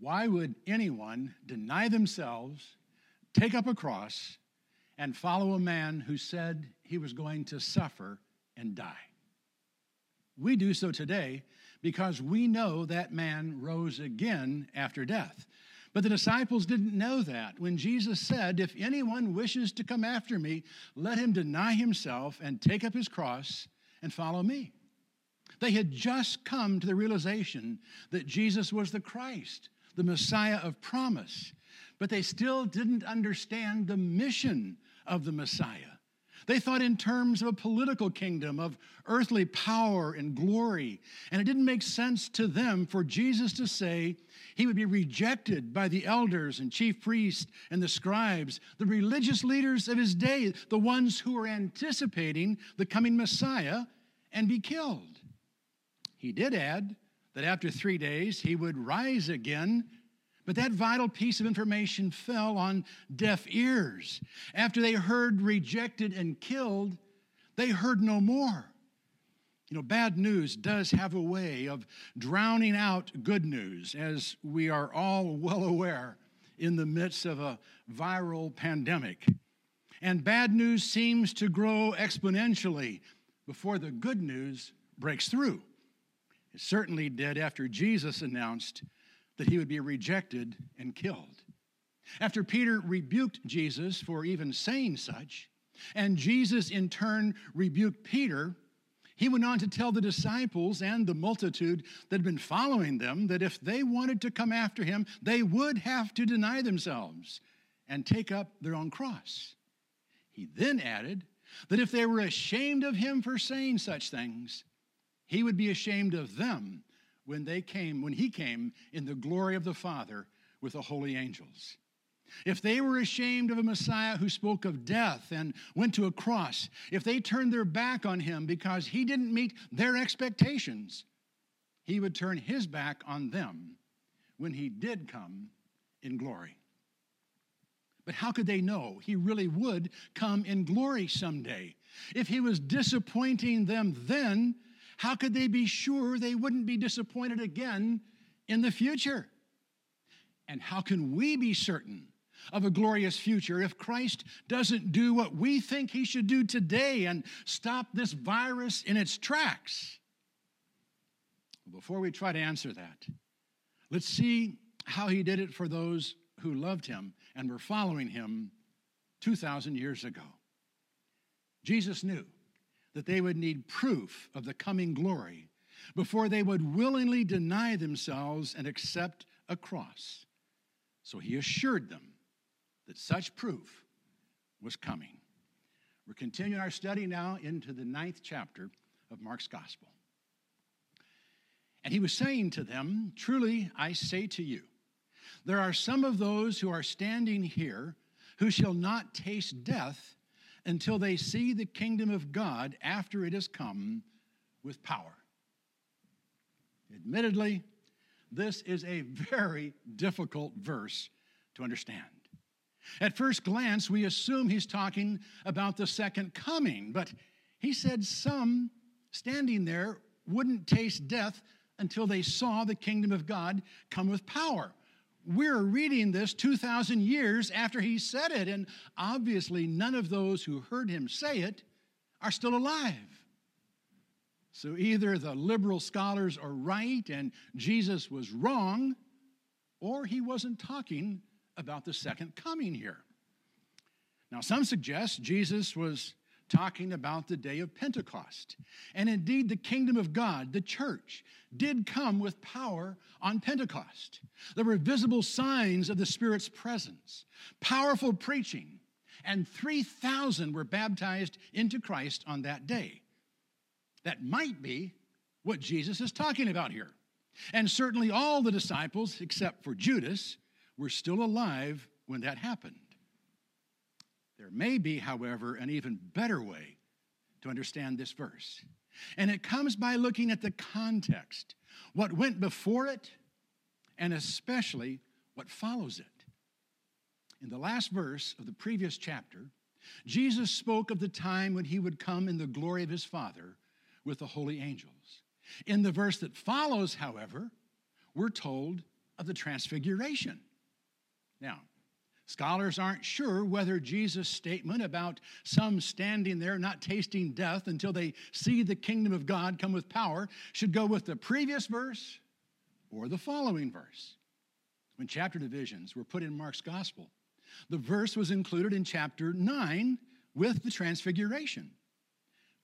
Why would anyone deny themselves, take up a cross, and follow a man who said he was going to suffer and die? We do so today because we know that man rose again after death. But the disciples didn't know that when Jesus said, If anyone wishes to come after me, let him deny himself and take up his cross and follow me. They had just come to the realization that Jesus was the Christ, the Messiah of promise, but they still didn't understand the mission of the Messiah. They thought in terms of a political kingdom, of earthly power and glory. And it didn't make sense to them for Jesus to say he would be rejected by the elders and chief priests and the scribes, the religious leaders of his day, the ones who were anticipating the coming Messiah, and be killed. He did add that after three days he would rise again but that vital piece of information fell on deaf ears. After they heard rejected and killed, they heard no more. You know, bad news does have a way of drowning out good news, as we are all well aware in the midst of a viral pandemic. And bad news seems to grow exponentially before the good news breaks through. It certainly did after Jesus announced that he would be rejected and killed. After Peter rebuked Jesus for even saying such, and Jesus in turn rebuked Peter, he went on to tell the disciples and the multitude that had been following them that if they wanted to come after him, they would have to deny themselves and take up their own cross. He then added that if they were ashamed of him for saying such things, he would be ashamed of them when they came, when he came in the glory of the Father with the holy angels. If they were ashamed of a Messiah who spoke of death and went to a cross, if they turned their back on him because he didn't meet their expectations, he would turn his back on them when he did come in glory. But how could they know he really would come in glory someday? If he was disappointing them then, how could they be sure they wouldn't be disappointed again in the future? And how can we be certain of a glorious future if Christ doesn't do what we think he should do today and stop this virus in its tracks? Before we try to answer that, let's see how he did it for those who loved him and were following him 2,000 years ago. Jesus knew that they would need proof of the coming glory before they would willingly deny themselves and accept a cross. So he assured them that such proof was coming. We're continuing our study now into the ninth chapter of Mark's Gospel. And he was saying to them, Truly I say to you, there are some of those who are standing here who shall not taste death until they see the kingdom of God after it has come with power. Admittedly, this is a very difficult verse to understand. At first glance, we assume he's talking about the second coming, but he said some standing there wouldn't taste death until they saw the kingdom of God come with power. We're reading this 2,000 years after he said it, and obviously none of those who heard him say it are still alive. So either the liberal scholars are right and Jesus was wrong, or he wasn't talking about the second coming here. Now, some suggest Jesus was talking about the day of Pentecost. And indeed, the kingdom of God, the church, did come with power on Pentecost. There were visible signs of the Spirit's presence, powerful preaching, and 3,000 were baptized into Christ on that day. That might be what Jesus is talking about here. And certainly all the disciples, except for Judas, were still alive when that happened. There may be, however, an even better way to understand this verse. And it comes by looking at the context, what went before it, and especially what follows it. In the last verse of the previous chapter, Jesus spoke of the time when he would come in the glory of his Father with the holy angels. In the verse that follows, however, we're told of the Transfiguration. Now, Scholars aren't sure whether Jesus' statement about some standing there not tasting death until they see the kingdom of God come with power should go with the previous verse or the following verse. When chapter divisions were put in Mark's gospel, the verse was included in chapter 9 with the transfiguration.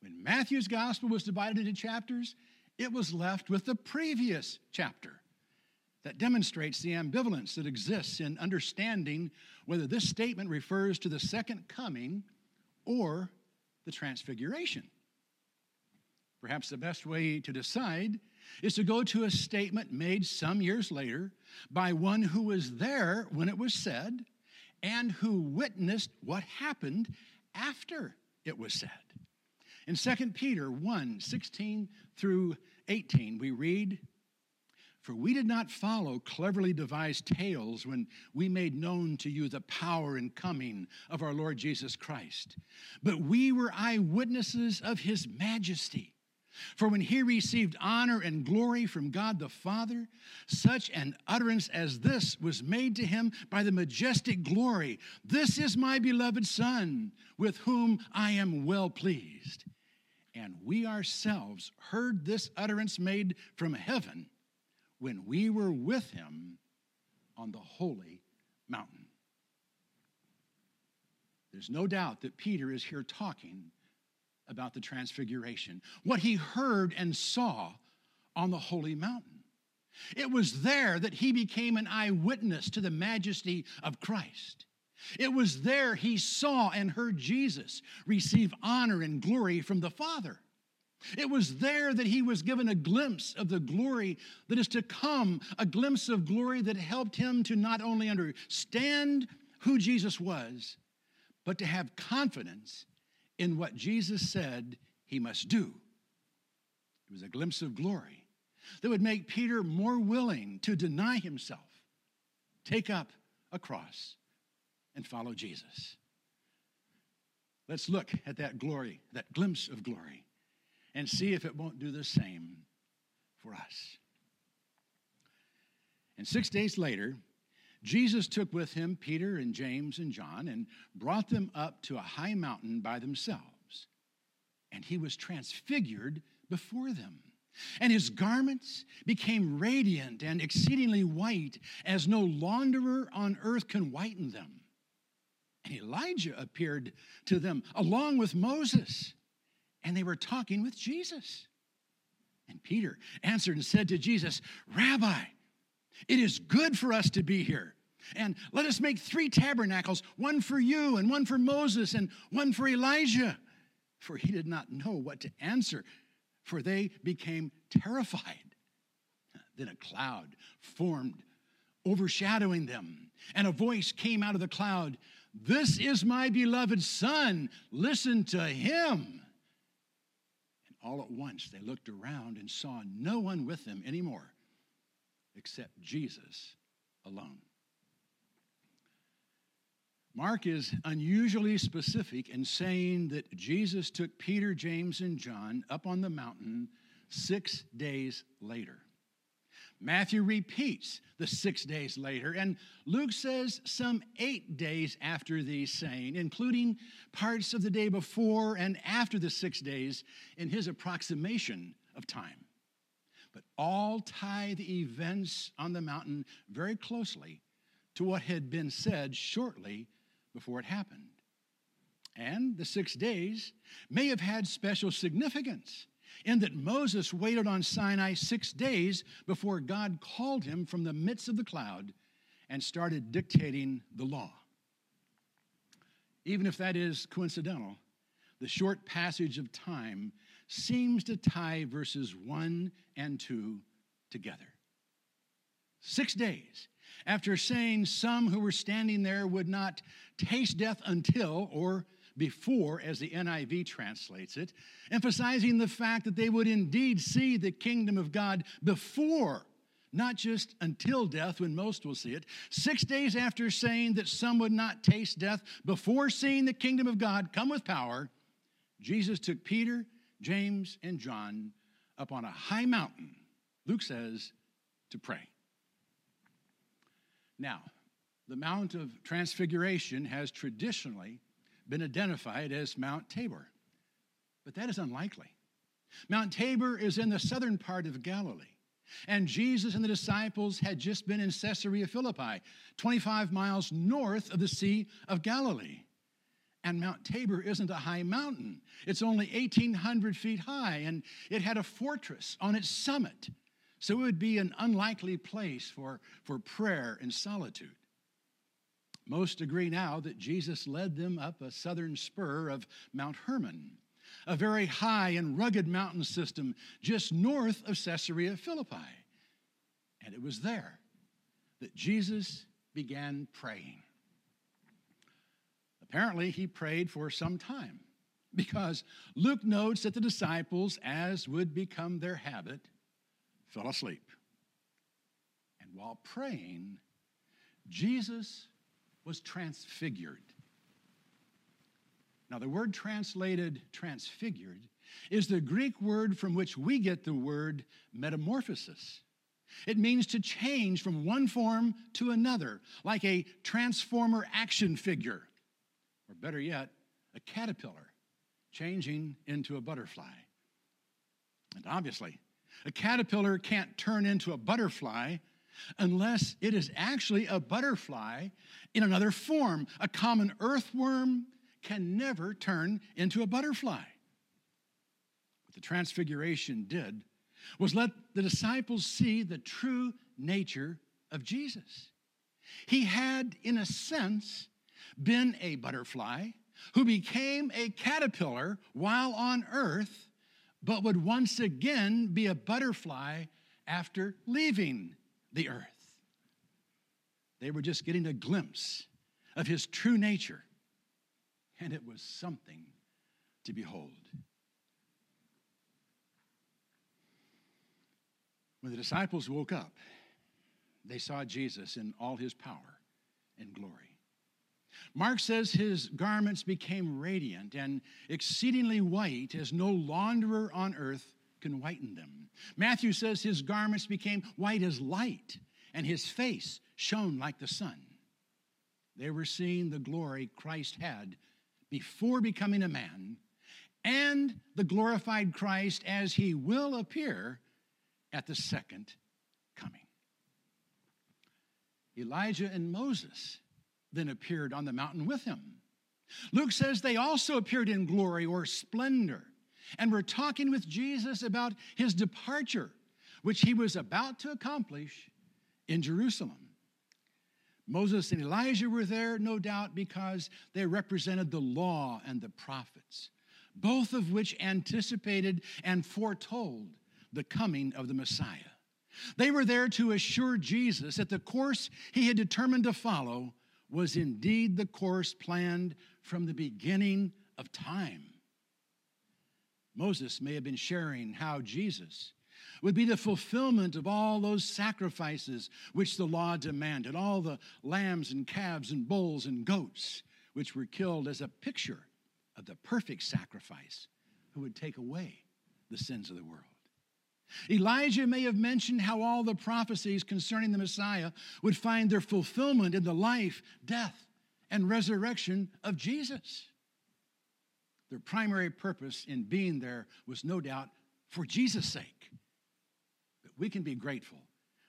When Matthew's gospel was divided into chapters, it was left with the previous chapter that demonstrates the ambivalence that exists in understanding whether this statement refers to the second coming or the transfiguration. Perhaps the best way to decide is to go to a statement made some years later by one who was there when it was said and who witnessed what happened after it was said. In 2 Peter 1 16 through 18, we read, for we did not follow cleverly devised tales when we made known to you the power and coming of our Lord Jesus Christ, but we were eyewitnesses of his majesty. For when he received honor and glory from God the Father, such an utterance as this was made to him by the majestic glory This is my beloved Son, with whom I am well pleased. And we ourselves heard this utterance made from heaven when we were with him on the holy mountain. There's no doubt that Peter is here talking about the transfiguration, what he heard and saw on the holy mountain. It was there that he became an eyewitness to the majesty of Christ. It was there he saw and heard Jesus receive honor and glory from the Father. It was there that he was given a glimpse of the glory that is to come, a glimpse of glory that helped him to not only understand who Jesus was, but to have confidence in what Jesus said he must do. It was a glimpse of glory that would make Peter more willing to deny himself, take up a cross, and follow Jesus. Let's look at that glory, that glimpse of glory and see if it won't do the same for us. And six days later, Jesus took with him Peter and James and John and brought them up to a high mountain by themselves. And he was transfigured before them. And his garments became radiant and exceedingly white, as no launderer on earth can whiten them. And Elijah appeared to them along with Moses and they were talking with Jesus. And Peter answered and said to Jesus, Rabbi, it is good for us to be here. And let us make three tabernacles one for you, and one for Moses, and one for Elijah. For he did not know what to answer, for they became terrified. Then a cloud formed, overshadowing them, and a voice came out of the cloud This is my beloved Son, listen to him. All at once, they looked around and saw no one with them anymore except Jesus alone. Mark is unusually specific in saying that Jesus took Peter, James, and John up on the mountain six days later. Matthew repeats the six days later, and Luke says some eight days after these saying, including parts of the day before and after the six days in his approximation of time. But all tie the events on the mountain very closely to what had been said shortly before it happened. And the six days may have had special significance in that Moses waited on Sinai six days before God called him from the midst of the cloud and started dictating the law. Even if that is coincidental, the short passage of time seems to tie verses 1 and 2 together. Six days after saying some who were standing there would not taste death until, or before, as the NIV translates it, emphasizing the fact that they would indeed see the kingdom of God before, not just until death, when most will see it. Six days after saying that some would not taste death before seeing the kingdom of God come with power, Jesus took Peter, James, and John up on a high mountain, Luke says, to pray. Now, the Mount of Transfiguration has traditionally been identified as Mount Tabor, but that is unlikely. Mount Tabor is in the southern part of Galilee. And Jesus and the disciples had just been in Caesarea Philippi, 25 miles north of the Sea of Galilee. And Mount Tabor isn't a high mountain, it's only 1,800 feet high, and it had a fortress on its summit. So it would be an unlikely place for, for prayer and solitude. Most agree now that Jesus led them up a southern spur of Mount Hermon a very high and rugged mountain system just north of Caesarea Philippi. And it was there that Jesus began praying. Apparently, he prayed for some time because Luke notes that the disciples, as would become their habit, fell asleep. And while praying, Jesus was transfigured. Now, the word translated transfigured is the Greek word from which we get the word metamorphosis. It means to change from one form to another, like a transformer action figure, or better yet, a caterpillar changing into a butterfly. And obviously, a caterpillar can't turn into a butterfly unless it is actually a butterfly in another form, a common earthworm, can never turn into a butterfly. What the transfiguration did was let the disciples see the true nature of Jesus. He had, in a sense, been a butterfly who became a caterpillar while on earth, but would once again be a butterfly after leaving the earth. They were just getting a glimpse of his true nature and it was something to behold. When the disciples woke up, they saw Jesus in all his power and glory. Mark says his garments became radiant and exceedingly white, as no launderer on earth can whiten them. Matthew says his garments became white as light, and his face shone like the sun. They were seeing the glory Christ had before becoming a man, and the glorified Christ as he will appear at the second coming. Elijah and Moses then appeared on the mountain with him. Luke says they also appeared in glory or splendor and we were talking with Jesus about his departure, which he was about to accomplish in Jerusalem. Moses and Elijah were there, no doubt, because they represented the law and the prophets, both of which anticipated and foretold the coming of the Messiah. They were there to assure Jesus that the course he had determined to follow was indeed the course planned from the beginning of time. Moses may have been sharing how Jesus would be the fulfillment of all those sacrifices which the law demanded, all the lambs and calves and bulls and goats which were killed as a picture of the perfect sacrifice who would take away the sins of the world. Elijah may have mentioned how all the prophecies concerning the Messiah would find their fulfillment in the life, death, and resurrection of Jesus. Their primary purpose in being there was no doubt for Jesus' sake But we can be grateful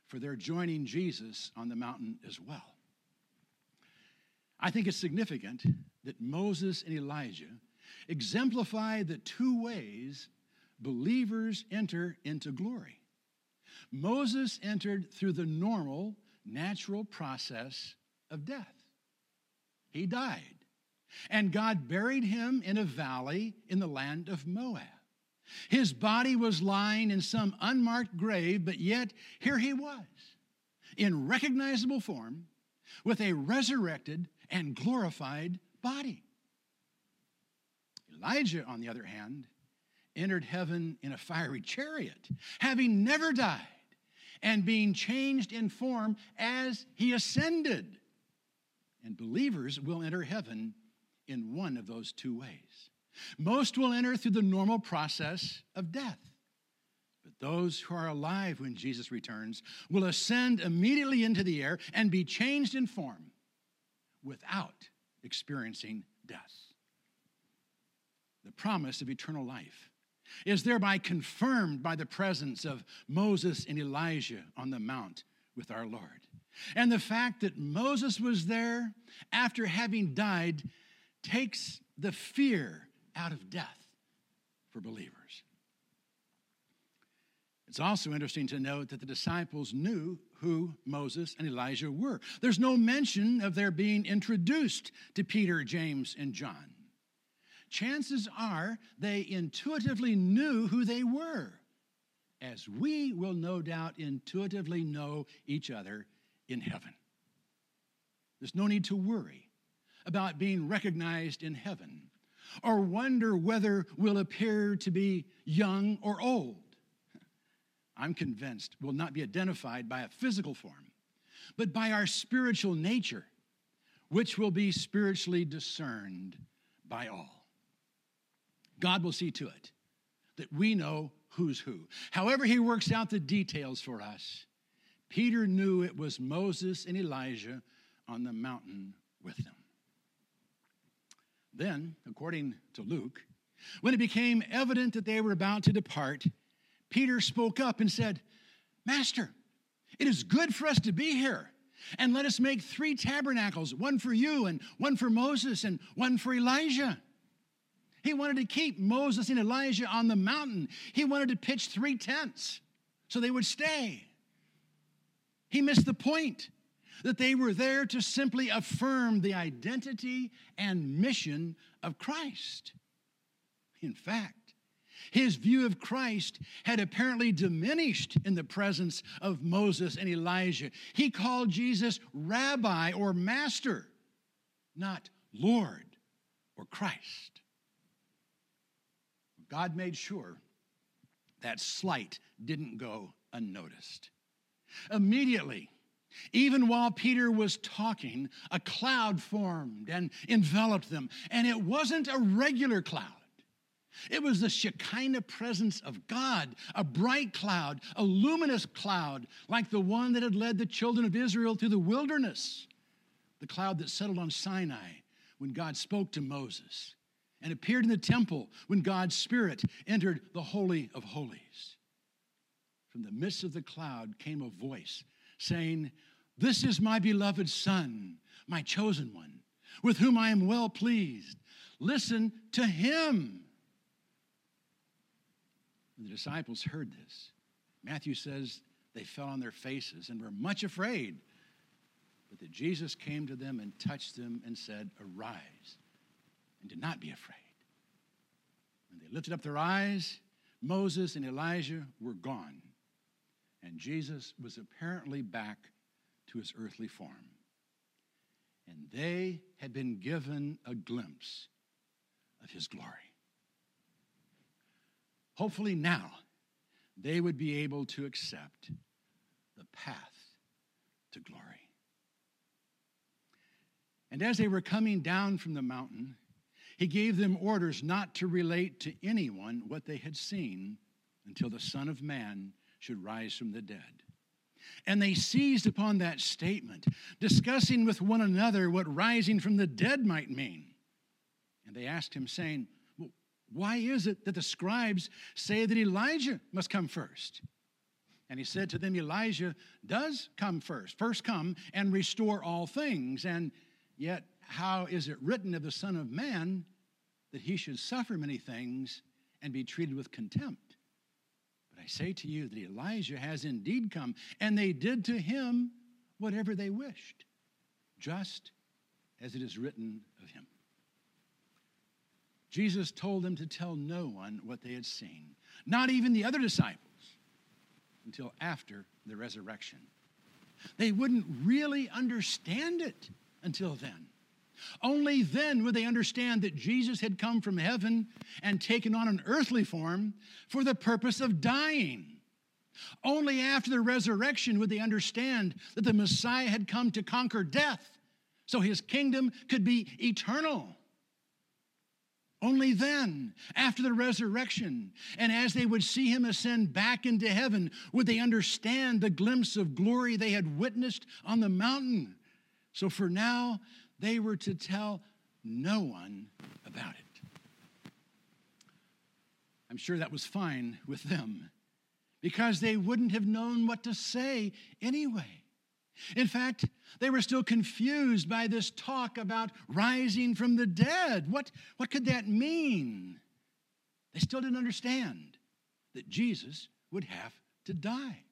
for their joining Jesus on the mountain as well. I think it's significant that Moses and Elijah exemplify the two ways believers enter into glory. Moses entered through the normal, natural process of death. He died, and God buried him in a valley in the land of Moab. His body was lying in some unmarked grave, but yet here he was, in recognizable form, with a resurrected and glorified body. Elijah, on the other hand, entered heaven in a fiery chariot, having never died, and being changed in form as he ascended. And believers will enter heaven in one of those two ways. Most will enter through the normal process of death. But those who are alive when Jesus returns will ascend immediately into the air and be changed in form without experiencing death. The promise of eternal life is thereby confirmed by the presence of Moses and Elijah on the mount with our Lord. And the fact that Moses was there after having died takes the fear out of death for believers. It's also interesting to note that the disciples knew who Moses and Elijah were. There's no mention of their being introduced to Peter, James, and John. Chances are they intuitively knew who they were, as we will no doubt intuitively know each other in heaven. There's no need to worry about being recognized in heaven or wonder whether we'll appear to be young or old. I'm convinced we'll not be identified by a physical form, but by our spiritual nature, which will be spiritually discerned by all. God will see to it that we know who's who. However, He works out the details for us, Peter knew it was Moses and Elijah on the mountain with them. Then, according to Luke, when it became evident that they were about to depart, Peter spoke up and said, Master, it is good for us to be here. And let us make three tabernacles one for you, and one for Moses, and one for Elijah. He wanted to keep Moses and Elijah on the mountain. He wanted to pitch three tents so they would stay. He missed the point that they were there to simply affirm the identity and mission of Christ. In fact, his view of Christ had apparently diminished in the presence of Moses and Elijah. He called Jesus rabbi or master, not Lord or Christ. God made sure that slight didn't go unnoticed. Immediately, even while Peter was talking, a cloud formed and enveloped them. And it wasn't a regular cloud, it was the Shekinah presence of God, a bright cloud, a luminous cloud, like the one that had led the children of Israel through the wilderness, the cloud that settled on Sinai when God spoke to Moses, and appeared in the temple when God's Spirit entered the Holy of Holies. From the midst of the cloud came a voice saying, This is my beloved Son, my chosen one, with whom I am well pleased. Listen to him. The disciples heard this, Matthew says they fell on their faces and were much afraid. But that Jesus came to them and touched them and said, Arise, and do not be afraid. When they lifted up their eyes, Moses and Elijah were gone and Jesus was apparently back to his earthly form. And they had been given a glimpse of his glory. Hopefully, now they would be able to accept the path to glory. And as they were coming down from the mountain, he gave them orders not to relate to anyone what they had seen until the Son of Man should rise from the dead. And they seized upon that statement, discussing with one another what rising from the dead might mean. And they asked him, saying, well, Why is it that the scribes say that Elijah must come first? And he said to them, Elijah does come first, first come and restore all things. And yet, how is it written of the Son of Man that he should suffer many things and be treated with contempt? I say to you that Elijah has indeed come, and they did to him whatever they wished, just as it is written of him. Jesus told them to tell no one what they had seen, not even the other disciples, until after the resurrection. They wouldn't really understand it until then. Only then would they understand that Jesus had come from heaven and taken on an earthly form for the purpose of dying. Only after the resurrection would they understand that the Messiah had come to conquer death so his kingdom could be eternal. Only then, after the resurrection, and as they would see him ascend back into heaven, would they understand the glimpse of glory they had witnessed on the mountain. So for now, they were to tell no one about it. I'm sure that was fine with them because they wouldn't have known what to say anyway. In fact, they were still confused by this talk about rising from the dead. What, what could that mean? They still didn't understand that Jesus would have to die.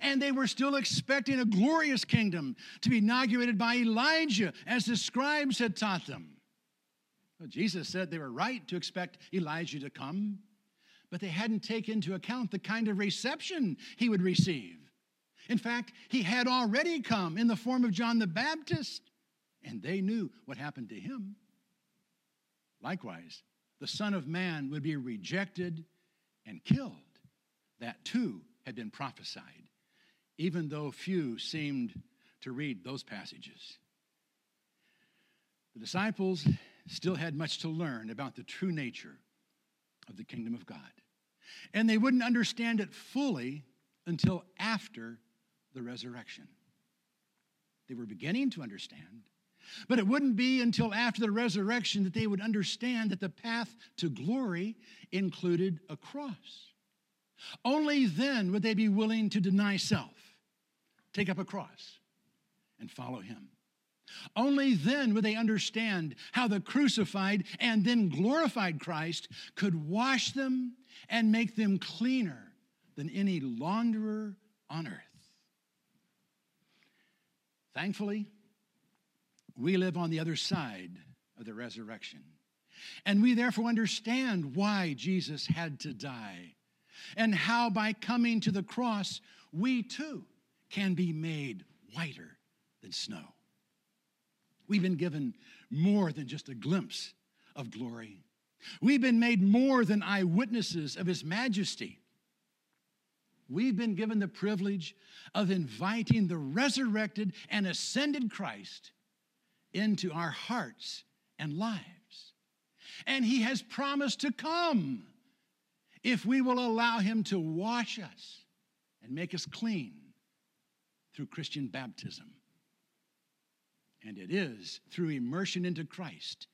And they were still expecting a glorious kingdom to be inaugurated by Elijah, as the scribes had taught them. Well, Jesus said they were right to expect Elijah to come, but they hadn't taken into account the kind of reception he would receive. In fact, he had already come in the form of John the Baptist, and they knew what happened to him. Likewise, the Son of Man would be rejected and killed. That too had been prophesied, even though few seemed to read those passages. The disciples still had much to learn about the true nature of the kingdom of God. And they wouldn't understand it fully until after the resurrection. They were beginning to understand, but it wouldn't be until after the resurrection that they would understand that the path to glory included a cross. Only then would they be willing to deny self, take up a cross, and follow him. Only then would they understand how the crucified and then glorified Christ could wash them and make them cleaner than any launderer on earth. Thankfully, we live on the other side of the resurrection. And we therefore understand why Jesus had to die and how by coming to the cross, we too can be made whiter than snow. We've been given more than just a glimpse of glory. We've been made more than eyewitnesses of His majesty. We've been given the privilege of inviting the resurrected and ascended Christ into our hearts and lives. And He has promised to come if we will allow Him to wash us and make us clean through Christian baptism. And it is through immersion into Christ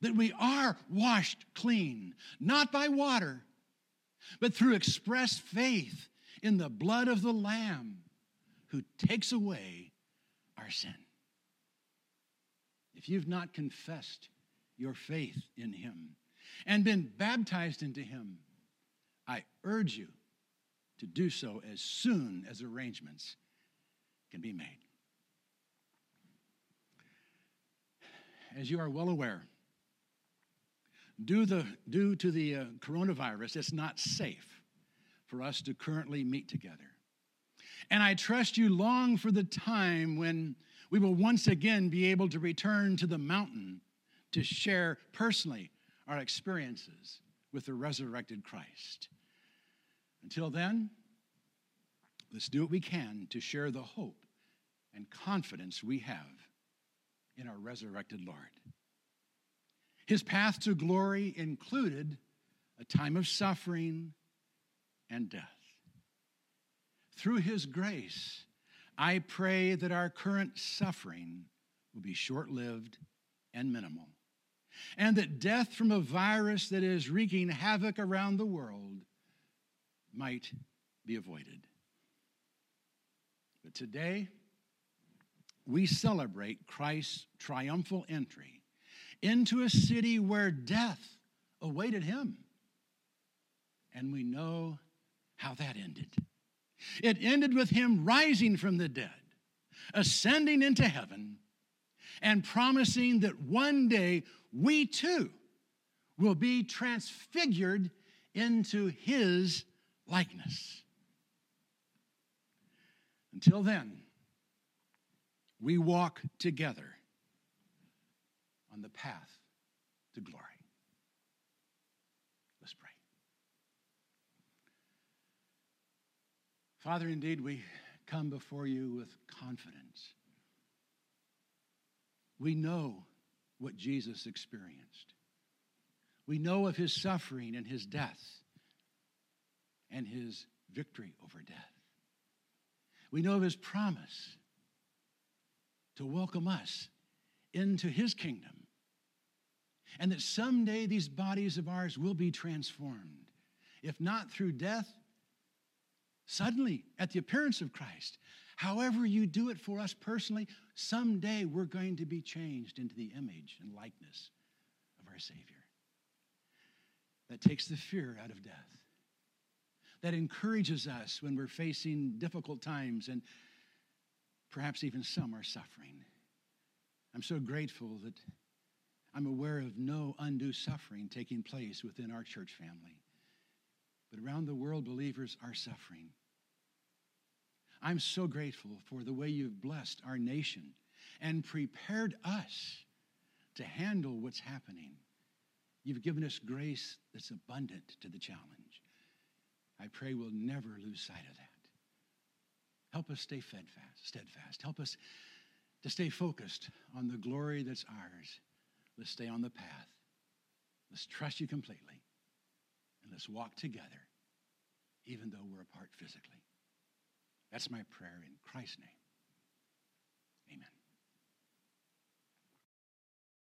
that we are washed clean, not by water, but through express faith in the blood of the Lamb who takes away our sin. If you've not confessed your faith in Him and been baptized into Him, I urge you to do so as soon as arrangements can be made. As you are well aware, due, the, due to the uh, coronavirus, it's not safe for us to currently meet together. And I trust you long for the time when we will once again be able to return to the mountain to share personally our experiences with the resurrected Christ. Until then, let's do what we can to share the hope and confidence we have in our resurrected Lord. His path to glory included a time of suffering and death. Through his grace, I pray that our current suffering will be short lived and minimal, and that death from a virus that is wreaking havoc around the world might be avoided. But today, we celebrate Christ's triumphal entry into a city where death awaited him. And we know how that ended. It ended with him rising from the dead, ascending into heaven, and promising that one day we too will be transfigured into his likeness. Until then, we walk together on the path to glory. Let's pray. Father, indeed, we come before you with confidence. We know what Jesus experienced. We know of his suffering and his death and his victory over death. We know of his promise to welcome us into his kingdom and that someday these bodies of ours will be transformed. If not through death, suddenly at the appearance of Christ. However, you do it for us personally, someday we're going to be changed into the image and likeness of our Savior. That takes the fear out of death. That encourages us when we're facing difficult times and perhaps even some are suffering. I'm so grateful that I'm aware of no undue suffering taking place within our church family. But around the world, believers are suffering. I'm so grateful for the way you've blessed our nation and prepared us to handle what's happening. You've given us grace that's abundant to the challenge. I pray we'll never lose sight of that. Help us stay steadfast, steadfast. Help us to stay focused on the glory that's ours Let's stay on the path. Let's trust you completely. And let's walk together, even though we're apart physically. That's my prayer in Christ's name.